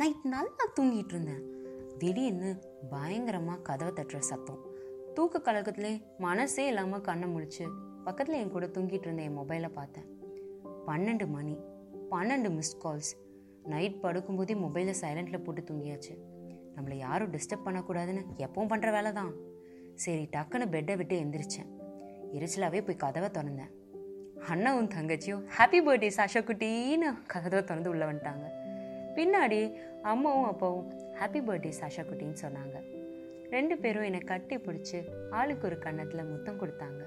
Night நல்லா தூங்கிட்டு இருந்தேன் திடீர்னு பயங்கரமாக கதவை தட்டுற சத்தம். தூக்க கழகத்திலே மனசே இல்லாமல் கண்ணை முழிச்சு பக்கத்தில் என் கூட தூங்கிட்டு இருந்த என் மொபைலை பார்த்தேன். பன்னெண்டு மணி பன்னெண்டு மிஸ்ட் கால்ஸ் நைட் படுக்கும்போதே மொபைலை சைலண்டில் போட்டு தூங்கியாச்சு. நம்மளை யாரும் டிஸ்டர்ப் பண்ணக்கூடாதுன்னு எப்பவும் பண்ணுற வேலை தான் சரி டக்குன்னு பெட்டை விட்டு எந்திரிச்சேன். எரிச்சலாகவே போய் கதவை திறந்தேன். அண்ணாவும் தங்கச்சியும் ஹாப்பி பர்த்டே சாஷா குட்டின்னு கதவை திறந்து உள்ளே வந்துட்டாங்க. பின்னாடி அம்மாவும் அப்பாவும் ஹாப்பி பர்த்டே சாஷா குட்டின்னு சொன்னாங்க. ரெண்டு பேரும் என்னை கட்டி பிடிச்சி ஆளுக்கு ஒரு கன்னத்தில் முத்தம் கொடுத்தாங்க.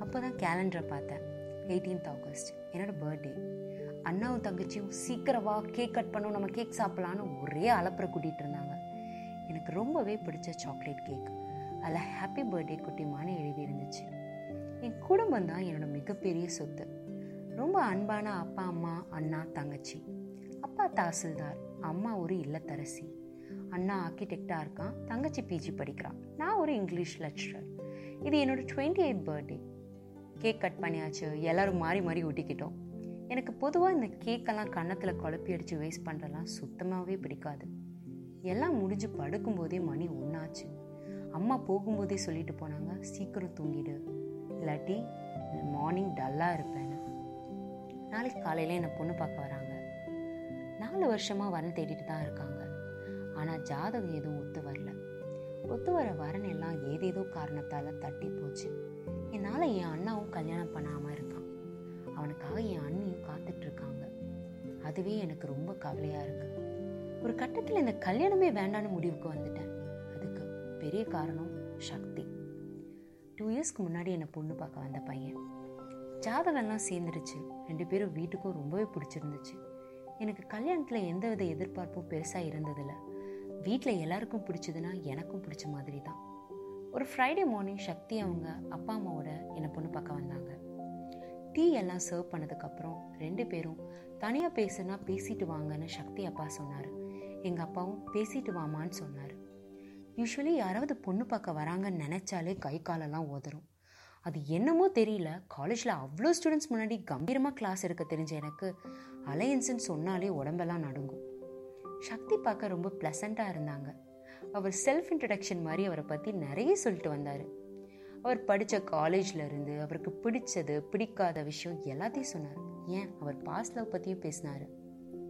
அப்போ தான் கேலண்டரை பார்த்தேன். எயிட்டீன்த் ஆகஸ்ட் என்னோடய பர்த்டே அண்ணாவும் தங்கச்சியும் சீக்கிரவா கேக் கட் பண்ணும் நம்ம கேக் சாப்பிட்லான்னு ஒரே அலப்புற கூட்டிகிட்டு இருந்தாங்க. எனக்கு ரொம்பவே பிடிச்ச சாக்லேட் கேக் அதில் ஹாப்பி பர்த்டே குட்டிமான்னு எழுதி இருந்துச்சு. என் குடும்பம் தான் என்னோட மிகப்பெரிய சொத்து. ரொம்ப அன்பான அப்பா அம்மா அண்ணா தங்கச்சி. தாசில்தார் அம்மா ஒரு இல்லத்தரசி. அண்ணா ஆர்கிடெக்டாக இருக்கான். தங்கச்சி பிஜி படிக்கிறான். நான் ஒரு இங்கிலீஷ் லெக்சரர் இது என்னோடய twenty eight birthday cake cut பண்ணியாச்சு. எல்லோரும் மாறி மாறி ஒட்டிக்கிட்டோம். எனக்கு பொதுவாக இந்த கேக்கெல்லாம் கன்னத்தில் குழப்பி அடித்து வேஸ்ட் பண்ணுறலாம் சுத்தமாகவே பிடிக்காது. எல்லாம் முடிஞ்சு படுக்கும்போதே மணி ஒன்றாச்சு அம்மா போகும்போதே சொல்லிட்டு போனாங்க சீக்கிரம் தூங்கிடு. இல்லாட்டி மார்னிங் டல்லாக இருப்பேன் நாளைக்கு காலையில் என்னை பொண்ணு பார்க்க வராங்க. நாலு வருஷமாக வரன் தேடிட்டு தான் இருக்காங்க. ஆனால் ஜாதகம் எதுவும் ஒத்து வரல. ஒத்து வர வரன் எல்லாம் ஏதேதோ காரணத்தால் தட்டி போச்சு. என்னால் என் அண்ணாவும் கல்யாணம் பண்ணாமல் இருக்கான். அவனுக்காக என் அண்ணியும் காத்துட்ருக்காங்க அதுவே எனக்கு ரொம்ப கவலையாக இருக்கு. ஒரு கட்டத்தில் இந்த கல்யாணமே வேண்டான்னு முடிவுக்கு வந்துட்டேன். அதுக்கு பெரிய காரணம் சக்தி. டூ இயர்ஸ்க்கு முன்னாடி என்னை பொண்ணு பார்க்க வந்த பையன். ஜாதகம்லாம் சேர்ந்துருச்சு. ரெண்டு பேரும் வீட்டுக்கும் ரொம்பவே பிடிச்சிருந்துச்சு. எனக்கு கல்யாணத்தில் எந்த வித எதிர்பார்ப்பும் பெருசாக இருந்ததில்ல. வீட்டில் எல்லாருக்கும் பிடிச்சதுன்னா எனக்கும் பிடிச்ச மாதிரி தான் ஒரு ஃப்ரைடே மார்னிங் சக்தி அவங்க அப்பா அம்மாவோட என்னை பொண்ணு பார்க்க வந்தாங்க. டீ எல்லாம் சர்வ் பண்ணதுக்கப்புறம் ரெண்டு பேரும் தனியாக பேசுனா பேசிட்டு வாங்கன்னு சக்தி அப்பா சொன்னார். எங்கள் அப்பாவும் பேசிட்டு வாமான்னு சொன்னார். யூஸ்வலி யாராவது பொண்ணு பார்க்க வராங்கன்னு நினச்சாலே கை காலெல்லாம் ஓதரும் அது என்னமோ தெரியல. காலேஜில் அவ்வளோ ஸ்டூடெண்ட்ஸ் முன்னாடி கம்பீரமாக கிளாஸ் எடுக்க தெரிஞ்ச எனக்கு அலையன்ஸ்ன்னு சொன்னாலே உடம்பெல்லாம் நடுங்கும். சக்தி பார்க்க ரொம்ப ப்ளசண்ட்டாக இருந்தாங்க. அவர் செல்ஃப் இன்ட்ரடக்ஷன் மாதிரி அவரை பற்றி நிறைய சொல்லிட்டு வந்தார். அவர் படித்த காலேஜில் இருந்து அவருக்கு பிடிச்சது பிடிக்காத விஷயம் எல்லாத்தையும் சொன்னார். ஏன்? அவர் பாஸ் லவ் பற்றியும் பேசினார்.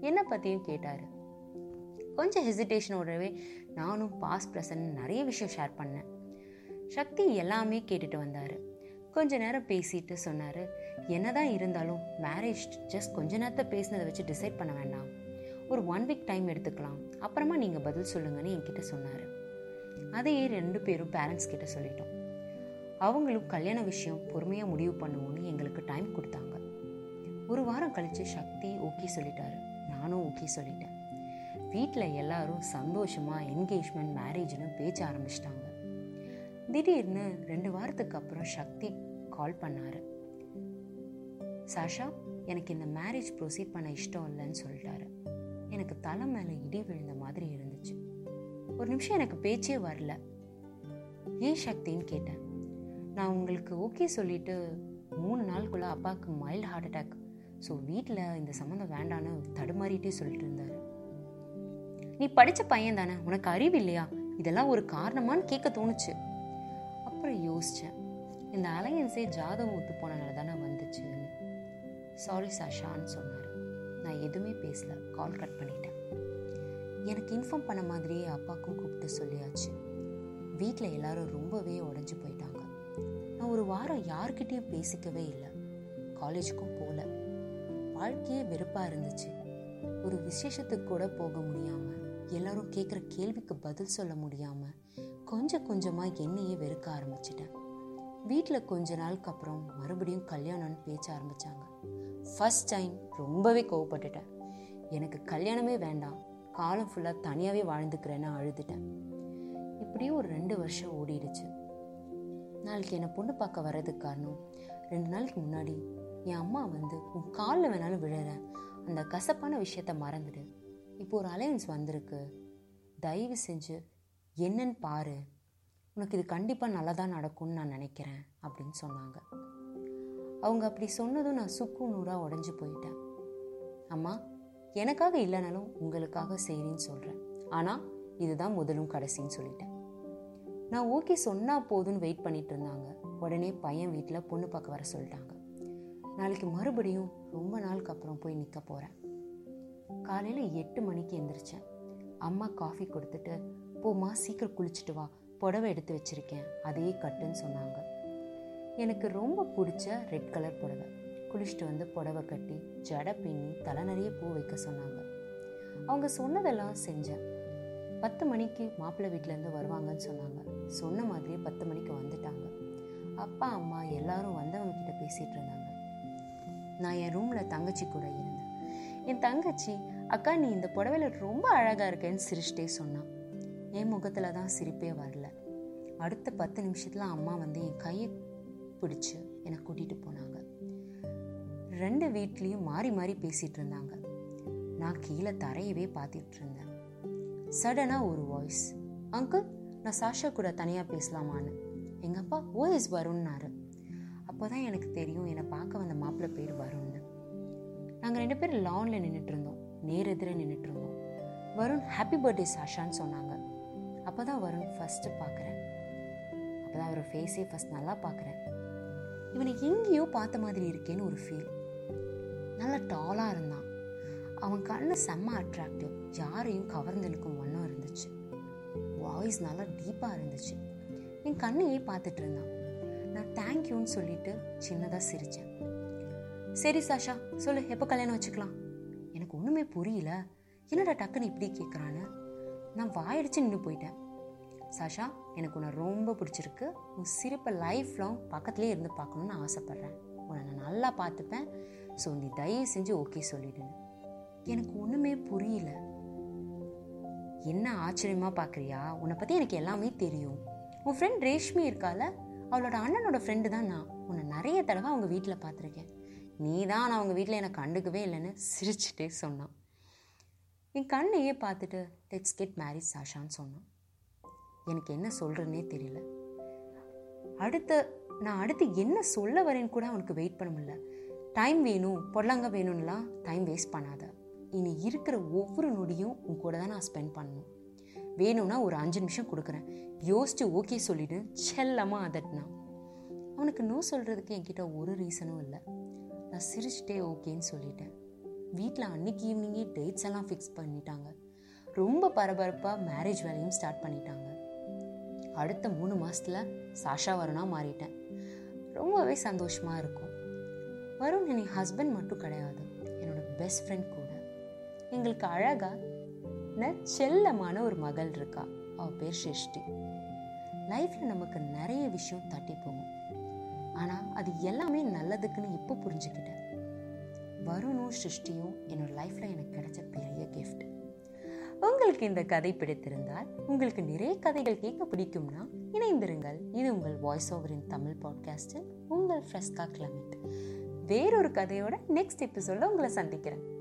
என்னை பற்றியும் கேட்டார். கொஞ்சம் ஹெசிடேஷனோடவே நானும் பாஸ் ப்ரெசன் நிறைய விஷயம் ஷேர் பண்ணேன். சக்தி எல்லாமே கேட்டுட்டு வந்தார். கொஞ்ச நேரம் பேசிட்டு சொன்னார் என்னதான் இருந்தாலும் மேரேஜ் ஜஸ்ட் கொஞ்ச நேரத்தை பேசினதை வச்சு டிசைட் பண்ண வேண்டாம். ஒரு ஒன் வீக் டைம் எடுத்துக்கலாம். அப்புறமா நீங்கள் பதில் சொல்லுங்கன்னு என்கிட்ட சொன்னார். அதையே ரெண்டு பேரும் பேரண்ட்ஸ் கிட்ட சொல்லிட்டோம். அவங்களும் கல்யாண விஷயம் பொறுமையாக முடிவு பண்ணுவோன்னு எங்களுக்கு டைம் கொடுத்தாங்க. ஒரு வாரம் கழித்து சக்தி ஓகே சொல்லிட்டாரு. நானும் ஓகே சொல்லிட்டேன். வீட்டில் எல்லாரும் சந்தோஷமாக என்கேஜ்மெண்ட் மேரேஜ்னு பேச்ச ஆரம்பிச்சிட்டாங்க. திடீர்னு ரெண்டு வாரத்துக்கு அப்புறம் சக்தி கால் பண்ணார். சாஷா எனக்கு இந்த மேரேஜ் ப்ரொசீட் பண்ண இஷ்டம் இல்லைன்னு சொல்லிட்டாரு. எனக்கு தலை மேலே இடி விழுந்த மாதிரி இருந்துச்சு. ஒரு நிமிஷம் எனக்கு பேச்சே வரல. ஏன் சக்தின்னு கேட்டேன். நான் உங்களுக்கு ஓகே சொல்லிட்டு மூணு நாளுக்குள்ளே அப்பாவுக்கு மைல்டு ஹார்ட் அட்டாக் ஸோ வீட்டில் இந்த சம்மந்தம் வேண்டான்னு தடுமாறிட்டே சொல்லிட்டு இருந்தார். நீ படித்த பையன் தானே உனக்கு அறிவு இல்லையா? இதெல்லாம் ஒரு காரணமான்னு கேட்க தோணுச்சு. அப்புறம் யோசித்தேன் இந்த அலையன்ஸே ஜாதகம் ஒத்து போனனால தானே வந்துச்சுன்னு சாரி சாஷான்னு சொன்னார். நான் எதுவுமே பேசல. கால் கட் பண்ணிட்டேன். எனக்கு இன்ஃபார்ம் பண்ண மாதிரியே அப்பாவுக்கும் கூப்பிட்டு சொல்லியாச்சு. வீட்டில் எல்லாரும் ரொம்பவே உடஞ்சி போயிட்டாங்க. நான் ஒரு வாரம் யார்கிட்டேயும் பேசிக்கவே இல்லை. காலேஜுக்கும் போகல வாழ்க்கையே வெறுப்பாக இருந்துச்சு. ஒரு விசேஷத்துக்கு கூட போக முடியாமல் எல்லாரும் கேட்குற கேள்விக்கு பதில் சொல்ல முடியாமல் கொஞ்சம் கொஞ்சமாக என்னையே வெறுக்க ஆரம்பிச்சிட்டேன். வீட்டில் கொஞ்ச நாளுக்கு அப்புறம் மறுபடியும் கல்யாணம்னு பேச்ச ஆரம்பித்தாங்க ஃபஸ்ட் டைம் ரொம்பவே கோவப்பட்டுட்டேன். எனக்கு கல்யாணமே வேண்டாம். காலம் ஃபுல்லாக தனியாகவே வாழ்ந்துக்கிறேன்னு அழுதுட்டேன். இப்படியே ஒரு ரெண்டு வருஷம் ஓடிடுச்சு. நாளைக்கு என்னை பொண்ணு பார்க்க வர்றதுக்கு காரணம் ரெண்டு நாளைக்கு முன்னாடி என் அம்மா வந்து உன் காலில் வேணாலும் விழுறேன் அந்த கசப்பான விஷயத்த மறந்துடு. இப்போ ஒரு அலையன்ஸ் வந்திருக்கு. தயவு செஞ்சு என்னன்னு பாரு. உனக்கு இது கண்டிப்பாக நல்லதாக நடக்கும்னு நான் நினைக்கிறேன் அப்படின்னு சொன்னாங்க. அவங்க அப்படி சொன்னதும் நான் சுக்கு நூறாக உடஞ்சி போயிட்டேன். அம்மா எனக்காக இல்லைனாலும் உங்களுக்காக செய்கிறேன்னு சொல்கிறேன் ஆனால் இதுதான் முதலும் கடைசின்னு சொல்லிட்டேன். நான் ஓகே சொன்னால் போதும்னு வெயிட் பண்ணிட்டு இருந்தாங்க. உடனே பையன் வீட்டில் பொண்ணு பார்க்க வர சொல்லிட்டாங்க. நாளைக்கு மறுபடியும் ரொம்ப நாளுக்கு அப்புறம் போய் நிற்க போகிறேன் காலையில் எட்டு மணிக்கு எந்திரிச்சேன். அம்மா காஃபி கொடுத்துட்டு போமா சீக்கிரம் குளிச்சுட்டு வா. புடவை எடுத்து வச்சிருக்கேன். அதே கட்டுன்னு சொன்னாங்க. எனக்கு ரொம்ப பிடிச்ச ரெட் கலர் புடவை. குளிச்சுட்டு வந்து புடவை கட்டி ஜடை பின்னி தலை நிறைய பூ வைக்க சொன்னாங்க. அவங்க சொன்னதெல்லாம் செஞ்சேன். பத்து மணிக்கு மாப்பிள்ளை வீட்டிலேருந்து வருவாங்கன்னு சொன்னாங்க. சொன்ன மாதிரியே பத்து மணிக்கு வந்துட்டாங்க. அப்பா அம்மா எல்லாரும் வந்தவங்க கிட்ட பேசிகிட்டு இருந்தாங்க. நான் என் ரூமில் தங்கச்சி கூட இருந்தேன். என் தங்கச்சி அக்கா நீ இந்த புடவையில ரொம்ப அழகாக இருக்கேன்னு சிரிச்சிட்டே சொன்னான். என் முகத்தில் தான் சிரிப்பே வரல. அடுத்த பத்து நிமிஷத்தில் அம்மா வந்து என் கையை பிடிச்சி என்னை கூட்டிகிட்டு போனாங்க. ரெண்டு வீட்லேயும் மாறி மாறி பேசிகிட்டு இருந்தாங்க. நான் கீழே தரையவே பார்த்துட்டு இருந்தேன். சடனாக ஒரு வாய்ஸ் அங்கிள் நான் சாஷா கூட தனியாக பேசலாமான்னு? எங்கள் அப்பா ஓஎஸ் வரும்னாரு. அப்போ தான் எனக்கு தெரியும் என்னை பார்க்க வந்த மாப்பிள்ளை பேர் வருண்னு நாங்கள் ரெண்டு பேரும் லானில் நின்றுட்டு இருந்தோம். நேர் எதிர நின்றுட்டு இருந்தோம். வருண் ஹாப்பி பர்த்டே சாஷான்னு சொன்னாங்க. அப்போ தான் வருண் ஃபஸ்ட்டு பார்க்குறேன் அப்போ தான் அவர் ஃபேஸே ஃபஸ்ட் நல்லா பார்க்குறேன் இவனை எங்கேயோ பார்த்த மாதிரி இருக்கேன்னு ஒரு ஃபீல் நல்லா டாலாக இருந்தான். அவன் கண்ணு செம்ம அட்ராக்டிவ் யாரையும் கவர்ந்தெழுக்கும் வண்ணம் இருந்துச்சு. வாய்ஸ் நல்லா டீப்பாக இருந்துச்சு. என் கண்ணையே பார்த்துட்டு இருந்தான். நான் தேங்க்யூன்னு சொல்லிட்டு சின்னதாக சிரித்தேன் சரி சாஷா சொல்லு எப்போ கல்யாணம் வச்சுக்கலாம்? எனக்கு ஒன்றுமே புரியல. என்னடா டக்குன்னு இப்படி கேட்குறான்னு நான் வாயடிச்சு நின்று போயிட்டேன். சாஷா எனக்கு உன்னை ரொம்ப பிடிச்சிருக்கு. உன் சிரிப்பை லைஃப் லாங் பக்கத்துலேயே இருந்து பார்க்கணுன்னு ஆசைப்பட்றேன். உன்னை நான் நல்லா பார்த்துப்பேன். ஸோ நீ தயவு செஞ்சு ஓகே சொல்லிடுன்னு. எனக்கு ஒன்றுமே புரியல. என்ன ஆச்சரியமாக பார்க்குறியா? உன்னை பற்றி எனக்கு எல்லாமே தெரியும். உன் ஃப்ரெண்ட் ரேஷ்மி இருக்கால அவளோட அண்ணனோட ஃப்ரெண்டு தான் நான். உன்னை நிறைய தடவை அவங்க வீட்டில் பார்த்துருக்கேன். நீ தான் நான் அவங்க வீட்டில் எனக்கு கண்டுக்கவே இல்லைன்னு சிரிச்சுட்டே சொன்னான். என் கண்ணையே பார்த்துட்டு லெட்ஸ் கெட் மேரேஜ் சாஷான்னு சொன்னான். எனக்கு என்ன சொல்கிறேன்னே தெரியல. அடுத்த நான் அடுத்து என்ன சொல்ல வரேன்னு கூட அவனுக்கு வெயிட் பண்ண முடியல. டைம் வேணும் பொடலாங்க வேணும்லாம் டைம் வேஸ்ட் பண்ணாத. இனி இருக்கிற ஒவ்வொரு நொடியும் உன் கூட தான் நான் ஸ்பெண்ட் பண்ணணும். வேணும்னா ஒரு அஞ்சு நிமிஷம் கொடுக்குறேன். யோசிச்சு ஓகே சொல்லிவிடு செல்லமாக அதட்டினான் அவனுக்கு நோ சொல்கிறதுக்கு என்கிட்ட ஒரு ரீசனும் இல்லை. நான் சிரிச்சிட்டே ஓகேன்னு சொல்லிட்டேன். வீட்டில் அன்னைக்கு ஈவினிங்கே டேட்ஸ் எல்லாம் ஃபிக்ஸ் பண்ணிட்டாங்க. ரொம்ப பரபரப்பாக மேரேஜ் வேலையும் ஸ்டார்ட் பண்ணிட்டாங்க. அடுத்த மூணு மாதத்தில் சாஷா வருணா மாறிட்டேன். ரொம்பவே சந்தோஷமாக இருக்கும். வருண் என் ஹஸ்பண்ட் மட்டும் கிடையாது என்னோட பெஸ்ட் ஃப்ரெண்ட் கூட. எங்களுக்கு அழகாக செல்லமான ஒரு மகள் இருக்கா. அவள் பேர் சிருஷ்டி லைஃப்பில் நமக்கு நிறைய விஷயம் தட்டி போகும். ஆனால் அது எல்லாமே நல்லதுக்குன்னு இப்போ புரிஞ்சுக்கிட்டேன். வருணும் சிருஷ்டியும் என்னோட லைஃப்பில் எனக்கு கிடைச்ச பெரிய கிஃப்ட் உங்களுக்கு இந்த கதை பிடித்திருந்தால் உங்களுக்கு நிறைய கதைகள் கேட்க பிடிக்கும்னா இணைந்திருங்கள். இது உங்கள் வாய்ஸ் ஓவரின் தமிழ் பாட்காஸ்டில் உங்கள் ஃப்ரெஸ்கா கிளமெட் வேறொரு கதையோட நெக்ஸ்ட் எபிசோட உங்களை சந்திக்கிறேன்.